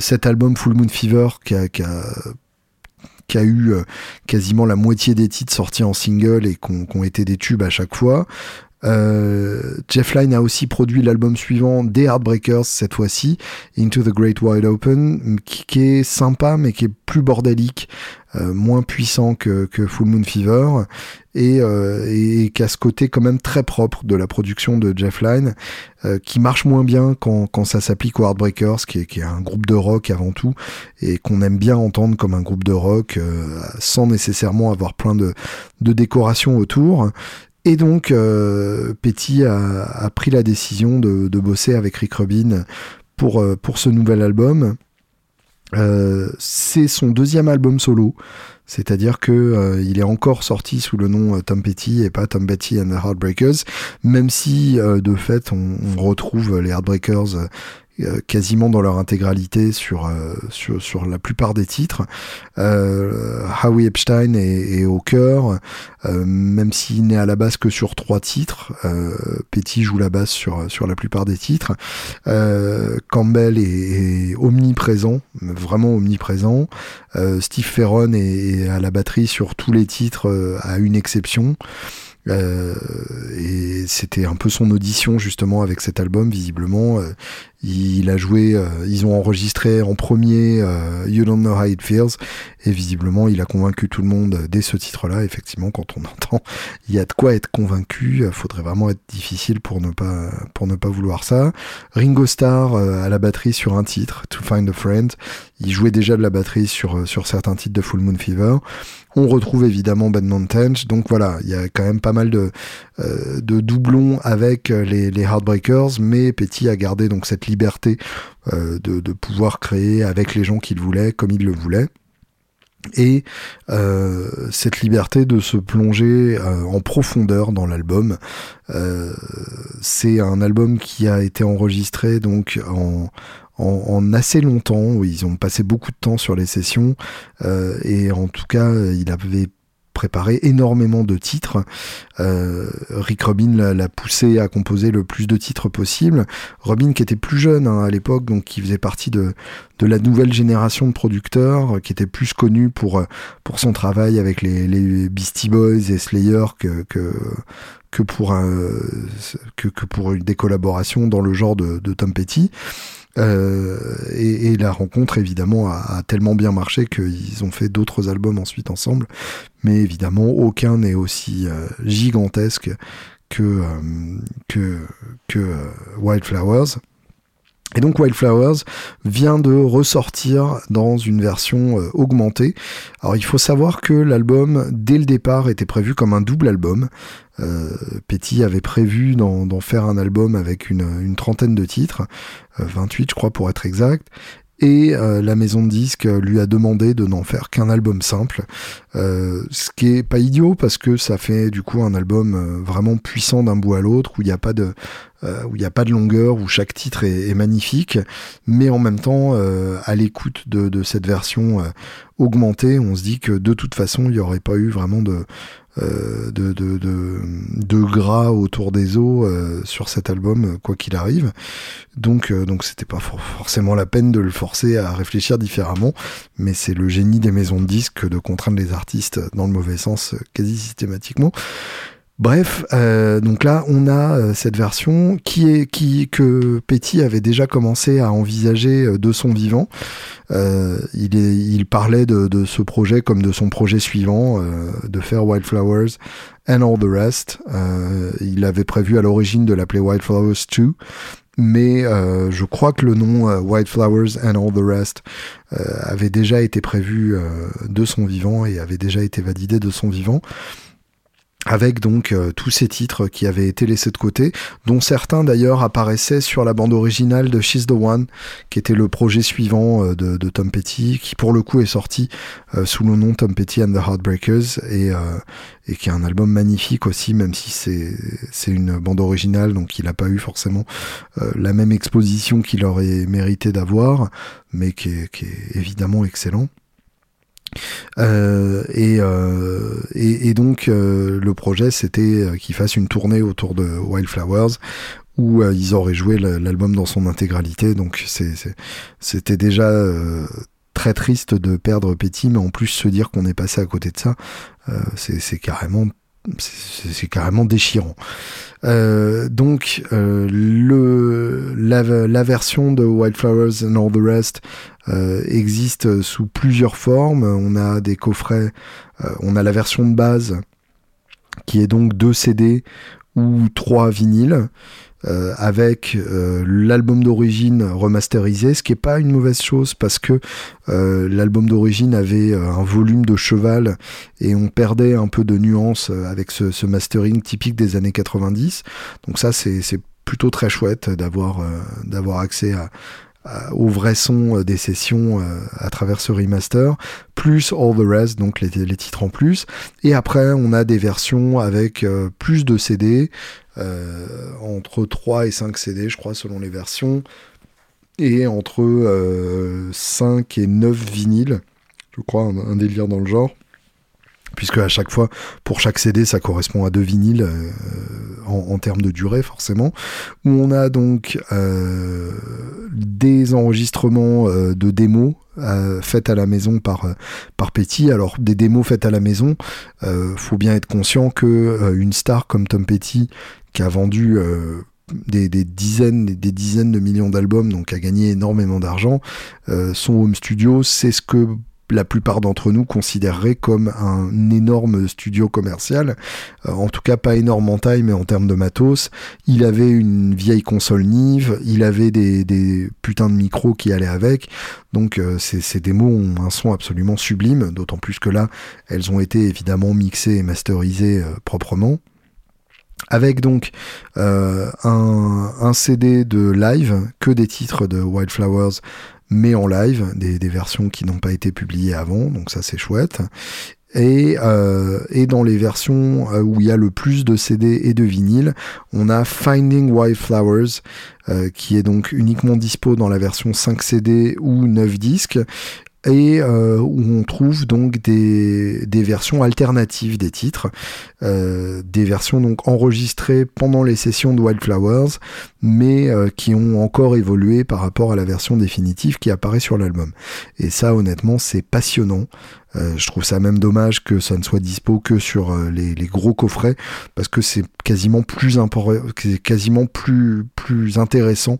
cet album Full Moon Fever qui a, eu quasiment la moitié des titres sortis en single et qui ont été des tubes à chaque fois, euh, Jeff Lynne a aussi produit l'album suivant des Heartbreakers cette fois-ci, Into the Great Wide Open, qui, est sympa mais qui est plus bordélique, euh, moins puissant que, Full Moon Fever et, euh, et, qui a ce côté quand même très propre de la production de Jeff Lynne, qui marche moins bien quand, quand ça s'applique aux Heartbreakers, qui est, qui est, un groupe de rock avant tout et qu'on aime bien entendre comme un groupe de rock sans nécessairement avoir plein de, de décorations autour. Et donc, euh, Petty a, pris la décision de, bosser avec Rick Rubin pour, euh, ce nouvel album. Euh, c'est son deuxième album solo, c'est-à-dire que il est encore sorti sous le nom Tom Petty et pas Tom Petty and the Heartbreakers, même si de fait on, retrouve les Heartbreakers quasiment dans leur intégralité sur, euh, sur, sur, la plupart des titres. Euh, Howie Epstein est, au cœur, même s'il n'est à la base que sur trois titres. Petty joue la basse sur, sur la plupart des titres. Campbell est, omniprésent, vraiment omniprésent. Steve Ferron est, à la batterie sur tous les titres, à une exception. Euh, et c'était un peu son audition justement avec cet album visiblement. Euh, il a joué, euh, ils ont enregistré en premier You Don't Know How It Feels et visiblement il a convaincu tout le monde dès ce titre-là. Effectivement, quand on entend, il y a de quoi être convaincu. Faudrait vraiment être difficile pour ne pas pour ne pas vouloir ça. Ringo Starr à la batterie sur un titre, To Find a Friend. Il jouait déjà de la batterie sur sur certains titres de Full Moon Fever. On retrouve évidemment Ben Montench. Donc voilà, il y a quand même pas mal de, euh, doublons avec euh, les, Heartbreakers, mais Petty a gardé donc cette liberté euh, de, pouvoir créer avec les gens qu'il voulait, comme il le voulait. Et cette liberté de se plonger en profondeur dans l'album, c'est un album qui a été enregistré donc en, en, assez longtemps. Ils ont passé beaucoup de temps sur les sessions euh, et en tout cas, il avait préparé énormément de titres. Euh, Rick Robin l'a poussé à composer le plus de titres possible. Robin qui était plus jeune hein, à l'époque, donc qui faisait partie de, de la nouvelle génération de producteurs, qui était plus connu pour, pour son travail avec les, les Beastie Boys et Slayer que, que, que, pour, un, que, que pour des collaborations dans le genre de, de Tom Petty. Euh, et, la rencontre, évidemment, a, tellement bien marché qu'ils ont fait d'autres albums ensuite ensemble. Mais évidemment, aucun n'est aussi euh, gigantesque que, euh, que, que Wildflowers. Et donc Wildflowers vient de ressortir dans une version euh, augmentée. Alors il faut savoir que l'album, dès le départ, était prévu comme un double album. Euh, Petty avait prévu d'en faire un album avec une, trentaine de titres, 28 euh, je crois pour être exact, et euh, la maison de disques lui a demandé de n'en faire qu'un album simple, euh, ce qui est pas idiot parce que ça fait du coup un album euh, vraiment puissant d'un bout à l'autre où il n'y a pas de où il a pas de longueur, où chaque titre est, magnifique, mais en même temps, à l'écoute de, de, cette version augmentée, on se dit que de toute façon, il n'y aurait pas eu vraiment de, euh, de, de, de, gras autour des os euh, sur cet album, quoi qu'il arrive. Donc, euh, donc c'était pas forcément la peine de le forcer à réfléchir différemment, mais c'est le génie des maisons de disques de contraindre les artistes dans le mauvais sens quasi systématiquement. Bref, euh, donc là, on a euh, cette version qui est qui que Petty avait déjà commencé à envisager euh, de son vivant. il, parlait de, de, ce projet comme de son projet suivant, de faire Wildflowers and All the Rest. il avait prévu à l'origine de l'appeler Wildflowers 2, mais je crois que le nom Wildflowers and All the Rest avait déjà été prévu de son vivant et avait déjà été validé de son vivant avec donc euh, tous ces titres qui avaient été laissés de côté, dont certains d'ailleurs apparaissaient sur la bande originale de She's the One, qui était le projet suivant euh, de, Tom Petty, qui pour le coup est sorti euh, sous le nom Tom Petty and the Heartbreakers, et, qui est un album magnifique aussi, même si c'est une bande originale, donc il n'a pas eu forcément la même exposition qu'il aurait mérité d'avoir, mais qui qui est évidemment excellent. Euh, euh, et, et, donc euh, le projet c'était qu'ils fassent une tournée autour de Wildflowers où ils auraient joué l'album dans son intégralité. Donc c'était déjà très triste de perdre Petty, mais en plus se dire qu'on est passé à côté de ça, c'est carrément c'est carrément déchirant. Euh, donc euh, le la, version de Wildflowers and All the Rest euh, existe sous plusieurs formes. On a des coffrets, on a la version de base qui est donc deux CD ou trois vinyles. Euh, avec euh, l'album d'origine remasterisé, ce qui est pas une mauvaise chose parce que euh, l'album d'origine avait un volume de cheval et on perdait un peu de nuance avec ce, ce mastering typique des années 90. Donc ça c'est plutôt très chouette d'avoir d'avoir accès à, au vrai son des sessions à travers ce remaster, plus All the Rest, donc les, titres en plus. Et après, on a des versions avec plus de CD, euh, entre 3 et 5 CD, je crois, selon les versions, et entre 5 euh, et 9 vinyles, je crois, un, délire dans le genre puisque à chaque fois, pour chaque CD, ça correspond à deux vinyles euh, en, termes de durée, forcément. Où on a donc des enregistrements de démos faites à la maison par par Petty. Alors des démos faites à la maison, faut bien être conscient que une star comme Tom Petty qui a vendu euh, des, dizaines des dizaines de millions d'albums, donc a gagné énormément d'argent. Euh, son home studio, c'est ce que la plupart d'entre nous considéreraient comme un énorme studio commercial. Euh, en tout cas, pas énorme en taille, mais en termes de matos. Il avait une vieille console Nive, il avait des, putains de micros qui allaient avec. Donc ces, ces, démos ont un son absolument sublime, d'autant plus que là, elles ont été évidemment mixées et masterisées proprement avec donc euh, un, CD de live, que des titres de Wildflowers, mais en live, des, versions qui n'ont pas été publiées avant, donc ça c'est chouette. Et, euh, et dans les versions euh, où il y a le plus de CD et de vinyle, on a Finding Wildflowers, qui est donc uniquement dispo dans la version 5 CD ou 9 disques, et euh, où on trouve donc des, des, versions alternatives des titres, euh, des versions donc enregistrées pendant les sessions de Wildflowers, mais euh, qui ont encore évolué par rapport à la version définitive qui apparaît sur l'album. Et ça, honnêtement, c'est passionnant. Euh, je trouve ça même dommage que ça ne soit dispo que sur euh, les, les, gros coffrets parce que c'est quasiment plus quasiment plus plus intéressant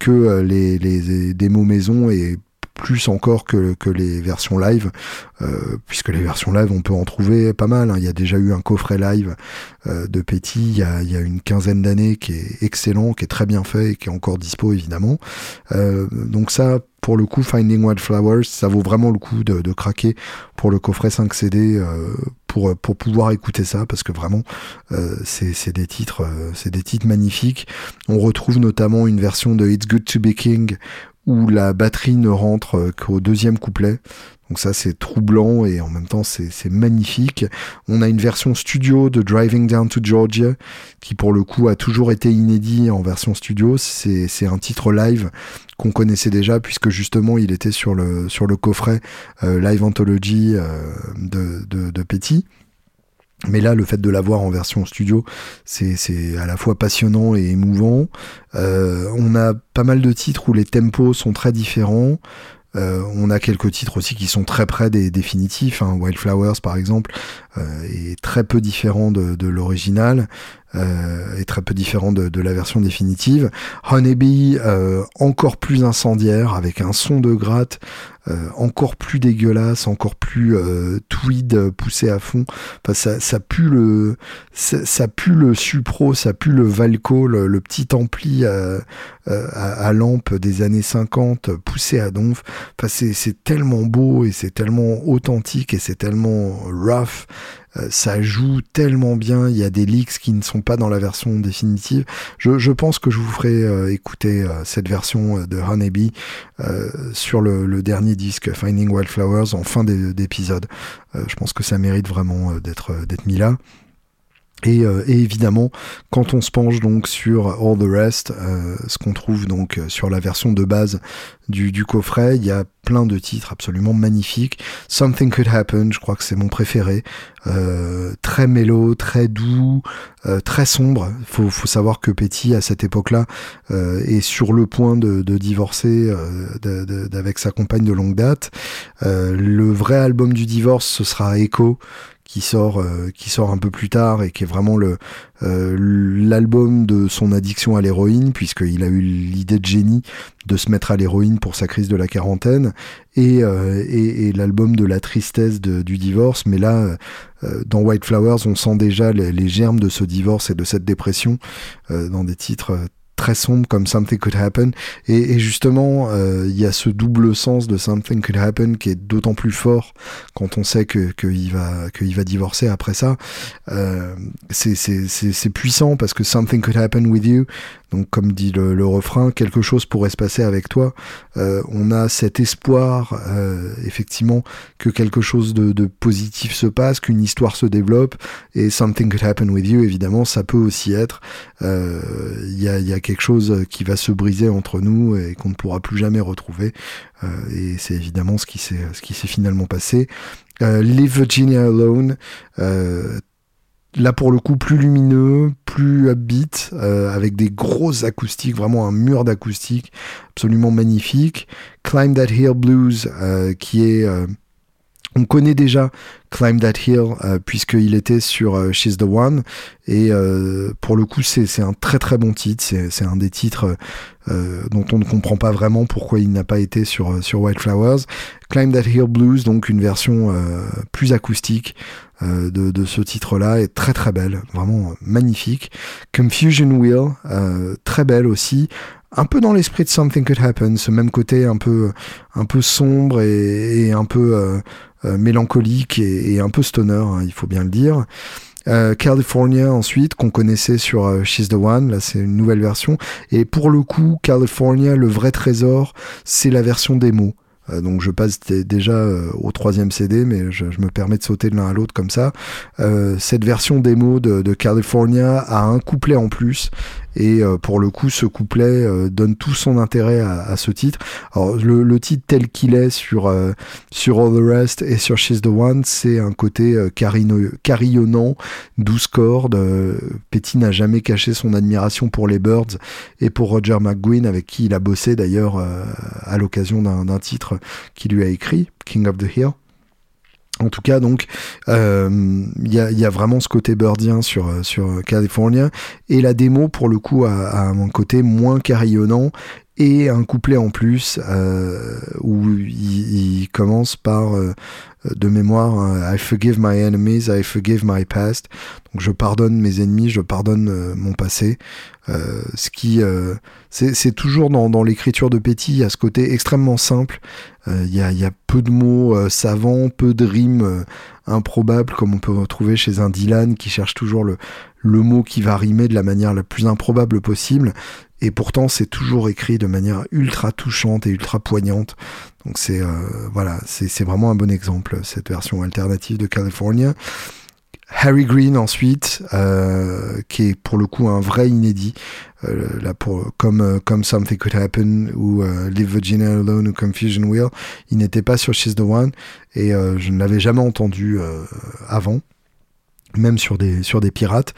que les, les démos maison et plus encore que, les versions live, puisque les versions live, on peut en trouver pas mal. Hein. Il y a déjà eu un coffret live de Petit il y, a, une quinzaine d'années qui est excellent, qui est très bien fait et qui est encore dispo évidemment. donc ça, pour le coup, Finding Wildflowers, ça vaut vraiment le coup de, craquer pour le coffret 5 CD euh, pour, pour pouvoir écouter ça parce que vraiment euh, c'est des titres euh, c'est des titres magnifiques. On retrouve notamment une version de It's Good to Be King où la batterie ne rentre qu'au deuxième couplet. Donc ça c'est troublant et en même temps c'est magnifique. On a une version studio de Driving Down to Georgia qui pour le coup a toujours été inédit en version studio. C'est un titre live qu'on connaissait déjà puisque justement il était sur le, sur le coffret euh, Live Anthology euh, de, de, de Petit. Mais là, le fait de l'avoir en version studio, c'est à la fois passionnant et émouvant. Euh, on a pas mal de titres où les tempos sont très différents. Euh, on a quelques titres aussi qui sont très près des définitifs. Hein. Wildflowers, par exemple, euh, est très peu différent de, l'original euh, et très peu différent de, la version définitive. Honeybee, encore plus incendiaire, avec un son de gratte encore plus dégueulasse, encore plus tweed poussé à fond. Enfin, ça, pue le, ça, pue le supro, ça pue le Valco, le, petit ampli à, à, lampe des années 50 poussé à donf. Enfin, c'est tellement beau et c'est tellement authentique et c'est tellement rough. Euh, ça joue tellement bien. Il y a des leaks qui ne sont pas dans la version définitive. Je, pense que je vous ferai euh, écouter euh, cette version de Honeybee sur le, dernier disque Finding Wildflowers en fin d'épisode. je pense que ça mérite vraiment d'être mis là. Euh, et, évidemment, quand on se penche donc sur All the Rest, euh, ce qu'on trouve donc euh, sur la version de base du, du, coffret, il y a plein de titres absolument magnifiques. Something Could Happen, je crois que c'est mon préféré. très mélo, très doux, très sombre. Faut, faut, savoir que Petty, à cette époque-là, est sur le point de, de divorcer avec sa compagne de longue date. le vrai album du divorce, ce sera Echo, qui sort euh, qui sort un peu plus tard et qui est vraiment le euh, l'album de son addiction à l'héroïne puisqu'il a eu l'idée de génie de se mettre à l'héroïne pour sa crise de la quarantaine et, euh, et, et l'album de la tristesse du divorce. Mais là dans White Flowers on sent déjà les, les, germes de ce divorce et de cette dépression dans des titres très sombre comme Something Could Happen. Et, justement, euh, il y a ce double sens de Something Could Happen qui est d'autant plus fort quand on sait que qu'il va qu'il va divorcer après ça. Euh, c'est puissant parce que Something Could Happen with You, donc comme dit le, refrain, quelque chose pourrait se passer avec toi. Euh, on a cet espoir, euh, effectivement, que quelque chose de, de positif se passe, qu'une histoire se développe, et Something Could Happen with You, évidemment, ça peut aussi être. Euh, il y, a, quelque chose qui va se briser entre nous et qu'on ne pourra plus jamais retrouver. et c'est évidemment ce qui s'est ce qui s'est finalement passé. Euh, Leave Virginia Alone, euh, Là pour le coup plus lumineux, plus upbeat, euh, avec des grosses acoustiques, vraiment un mur d'acoustiques absolument magnifique. Climb That Hill Blues, euh, qui est euh, on connaît déjà Climb That Hill puisqu'il était sur She's the One. Et pour le coup c'est un très très bon titre. C'est un des titres dont on ne comprend pas vraiment pourquoi il n'a pas été sur sur White Flowers Climb That Hill Blues donc une version plus acoustique de, de, ce titre là est très très belle vraiment magnifique. Confusion Wheel très belle aussi. Un peu dans l'esprit de Something Could Happen, ce même côté un peu, un peu sombre et, et un peu euh, mélancolique et, un peu stoner, hein, il faut bien le dire. Euh, California ensuite qu'on connaissait sur euh, She's the One là c'est une nouvelle version. Et pour le coup California le vrai trésor c'est la version démo. euh, donc je passe déjà euh, au troisième CD, mais je, me permets de sauter de l'un à l'autre comme ça. Euh, cette version démo de, de, California a un couplet en plus, et pour le coup, ce couplet donne tout son intérêt à, ce titre. Alors le, titre tel qu'il est sur sur All the Rest et sur She's the One, c'est un côté carillonnant, douce cordes. Petty n'a jamais caché son admiration pour les Birds et pour Roger McGuinn, avec qui il a bossé d'ailleurs à l'occasion d'un titre qui lui a écrit, King of the Hill. En tout cas, donc, il euh, y, a, vraiment ce côté birdien sur, sur California. Et la démo, pour le coup, a, un côté moins carillonnant et un couplet en plus euh, où il, commence par euh, de mémoire euh, I forgive my enemies, I forgive my past. Donc je pardonne mes ennemis, je pardonne mon passé. ce qui c'est toujours dans, l'écriture de Petty à ce côté extrêmement simple. Il y a, y, a, peu de mots savants, peu de rimes improbables comme on peut retrouver chez un Dylan qui cherche toujours le, le mot qui va rimer de la manière la plus improbable possible et pourtant c'est toujours écrit de manière ultra touchante et ultra poignante. Donc c'est euh, voilà, c'est vraiment un bon exemple cette version alternative de California. Harry Green ensuite, euh, qui est pour le coup un vrai inédit, euh, là pour comme comme Something Could Happen ou Leave Virginia Alone ou Confusion Wheel, il n'était pas sur She's the One et je ne l'avais jamais entendu avant même sur des, sur des pirates,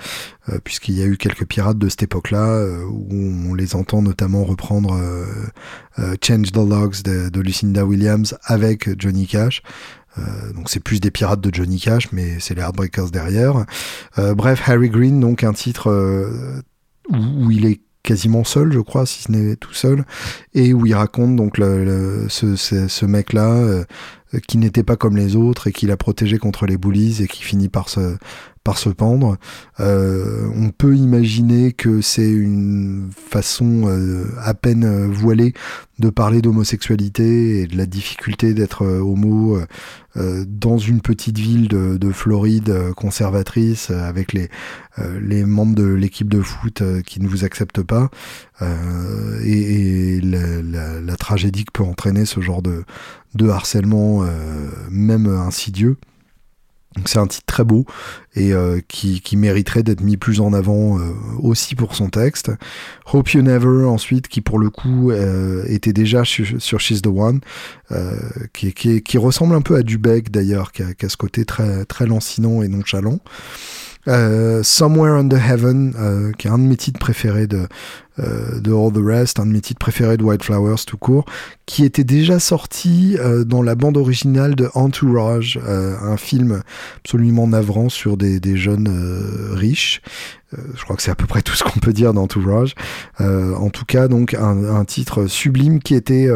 euh, puisqu'il y a eu quelques pirates de cette époque-là, euh, où on les entend notamment reprendre euh, Change the Logs de, Lucinda Williams avec Johnny Cash. donc c'est plus des pirates de Johnny Cash, mais c'est les Heartbreakers derrière. bref, Harry Green, donc un titre où, il est quasiment seul, je crois, si ce n'est tout seul, et où il raconte donc ce, ce, ce mec-là qui n'était pas comme les autres et qui l'a protégé contre les bullies et qui finit par se, par se pendre. Euh, on peut imaginer que c'est une façon euh, à peine euh, voilée de parler d'homosexualité et de la difficulté d'être homo dans une petite ville de, Floride conservatrice avec les, membres de l'équipe de foot qui ne vous acceptent pas et, la, tragédie que peut entraîner ce genre de harcèlement même insidieux. Donc c'est un titre très beau et euh, qui, qui, mériterait d'être mis plus en avant euh, aussi pour son texte. Hope You Never ensuite qui pour le coup euh, était déjà sur, She's the One, qui, qui, qui, ressemble un peu à Dubek d'ailleurs, qui a, qui a, ce côté très, très lancinant et nonchalant. Somewhere Under Heaven, qui est un de mes titres préférés de, euh, de All the Rest, un de mes titres préférés de White Flowers tout court, qui était déjà sorti euh, dans la bande originale de Entourage, euh, un film absolument navrant sur des, des jeunes riches. je crois que c'est à peu près tout ce qu'on peut dire d'Entourage. en tout cas, donc un, titre sublime qui était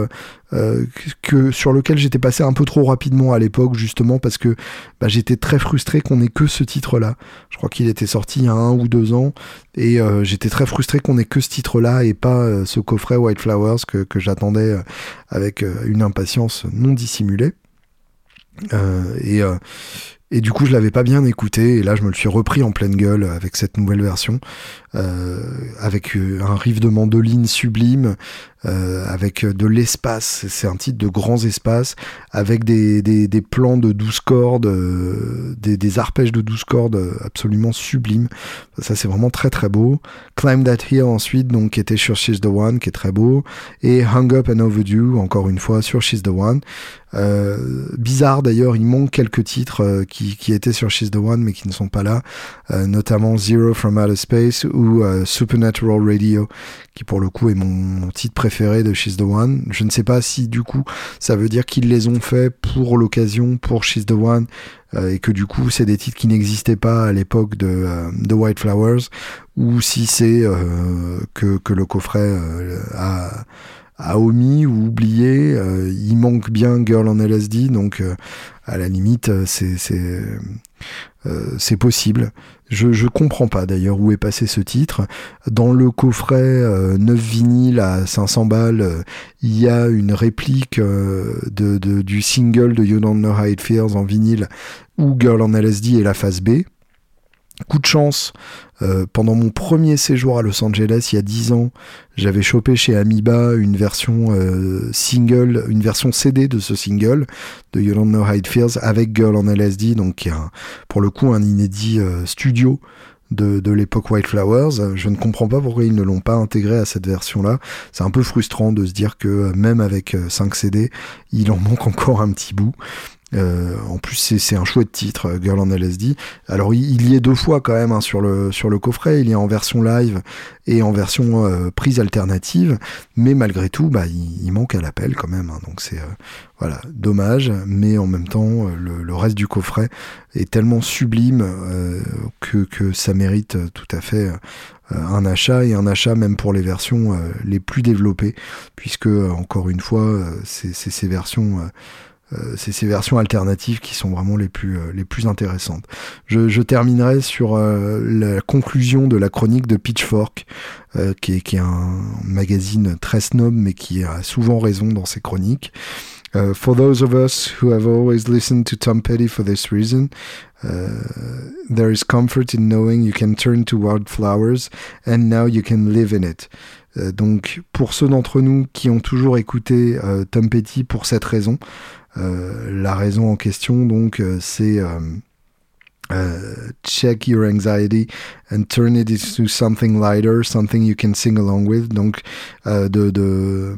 euh, que sur lequel j'étais passé un peu trop rapidement à l'époque justement parce que bah, j'étais très frustré qu'on ait que ce titre-là. Je crois qu'il était sorti il y a un ou deux ans et euh, j'étais très frustré qu'on ait que ce titre-là et pas euh, ce coffret White Flowers que, que j'attendais avec une impatience non dissimulée. et et du coup, je l'avais pas bien écouté, et là, je me le suis repris en pleine gueule avec cette nouvelle version, euh, avec euh, un riff de mandoline sublime, euh, avec de l'espace. C'est un titre de grands espaces, avec des, des, des plans de 12 cordes, euh, des, des, arpèges de 12 cordes absolument sublimes. Ça, c'est vraiment très très beau. Climb That Hill ensuite, donc, qui était sur She's the One, qui est très beau. Et Hung Up and Overdue, encore une fois, sur She's the One. Euh, bizarre d'ailleurs, il manque quelques titres euh, qui, qui, étaient sur She's the One mais qui ne sont pas là, euh, notamment Zero from Outer Space ou Supernatural Radio, qui pour le coup est mon, titre préféré de She's the One. Je ne sais pas si du coup ça veut dire qu'ils les ont fait pour l'occasion, pour She's the One, et que du coup c'est des titres qui n'existaient pas à l'époque de, de White Flowers, ou si c'est que, que le coffret a a omis ou oublié. Euh, il manque bien Girl on LSD, donc euh, à la limite, euh, c'est c'est possible. Je, je comprends pas d'ailleurs où est passé ce titre. Dans le coffret euh, 9 vinyle à 500 balles, il y a une réplique de, de, du single de You Don't Know How It Feels en vinyle où Girl on LSD est la phase B. Coup de chance, euh, pendant mon premier séjour à Los Angeles il y a 10 ans, j'avais chopé chez Amoeba une version euh, single, une version CD de ce single de You Don't Know How It Feels avec Girl on LSD, donc pour le coup un inédit euh, studio de, de l'époque White Flowers. Je ne comprends pas pourquoi ils ne l'ont pas intégré à cette version-là. C'est un peu frustrant de se dire que même avec 5 CD, il en manque encore un petit bout. Euh, en plus, c'est un chouette titre, euh, Girl on LSD. Alors, il, y est deux fois quand même hein, sur, le, sur le coffret. Il y a en version live et en version euh, prise alternative. Mais malgré tout, bah, il, manque à l'appel quand même. Hein. donc, c'est voilà, dommage. Mais en même temps, le, reste du coffret est tellement sublime que, que, ça mérite tout à fait un achat et un achat même pour les versions les plus développées. Puisque, encore une fois, c'est ces versions euh, c'est ces versions alternatives qui sont vraiment les plus, euh, les plus intéressantes. Je, terminerai sur euh, la conclusion de la chronique de Pitchfork, qui est, qui, est, un magazine très snob, mais qui a souvent raison dans ses chroniques. for those of us who have always listened to Tom Petty for this reason, uh, there is comfort in knowing you can turn to wildflowers and now you can live in it. donc, pour ceux d'entre nous qui ont toujours écouté Tom Petty pour cette raison, euh, la raison en question, donc, euh, c'est euh, check your anxiety and turn it into something lighter, something you can sing along with. Donc, de, de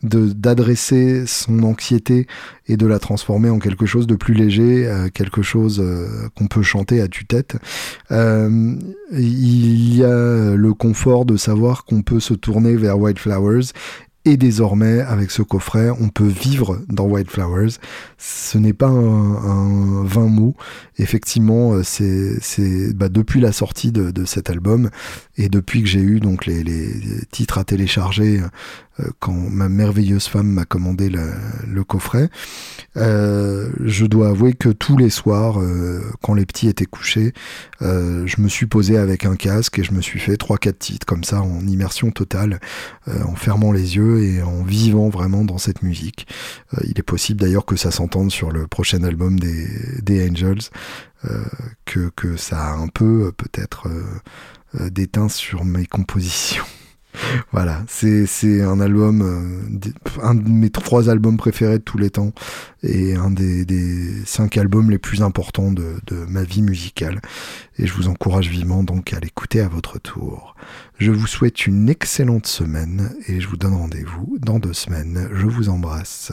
d'adresser son anxiété et de la transformer en quelque chose de plus léger, quelque chose qu'on peut chanter à tue-tête. il y a le confort de savoir qu'on peut se tourner vers White Flowers et désormais, avec ce coffret, on peut vivre dans White Flowers. Ce n'est pas un, un, vain mot. Effectivement, euh, c'est bah, depuis la sortie de, cet album et depuis que j'ai eu donc les, titres à télécharger quand ma merveilleuse femme m'a commandé le, coffret, euh, je dois avouer que tous les soirs, euh, quand les petits étaient couchés, je me suis posé avec un casque et je me suis fait trois quatre titres comme ça en immersion totale, en fermant les yeux et en vivant vraiment dans cette musique. il est possible d'ailleurs que ça s'entende sur le prochain album des, Angels, que, que ça a un peu peut-être déteint sur mes compositions. voilà, c'est un album, euh, un de mes trois albums préférés de tous les temps et un des, cinq albums les plus importants de, ma vie musicale. Et je vous encourage vivement donc à l'écouter à votre tour. Je vous souhaite une excellente semaine et je vous donne rendez-vous dans deux semaines. Je vous embrasse.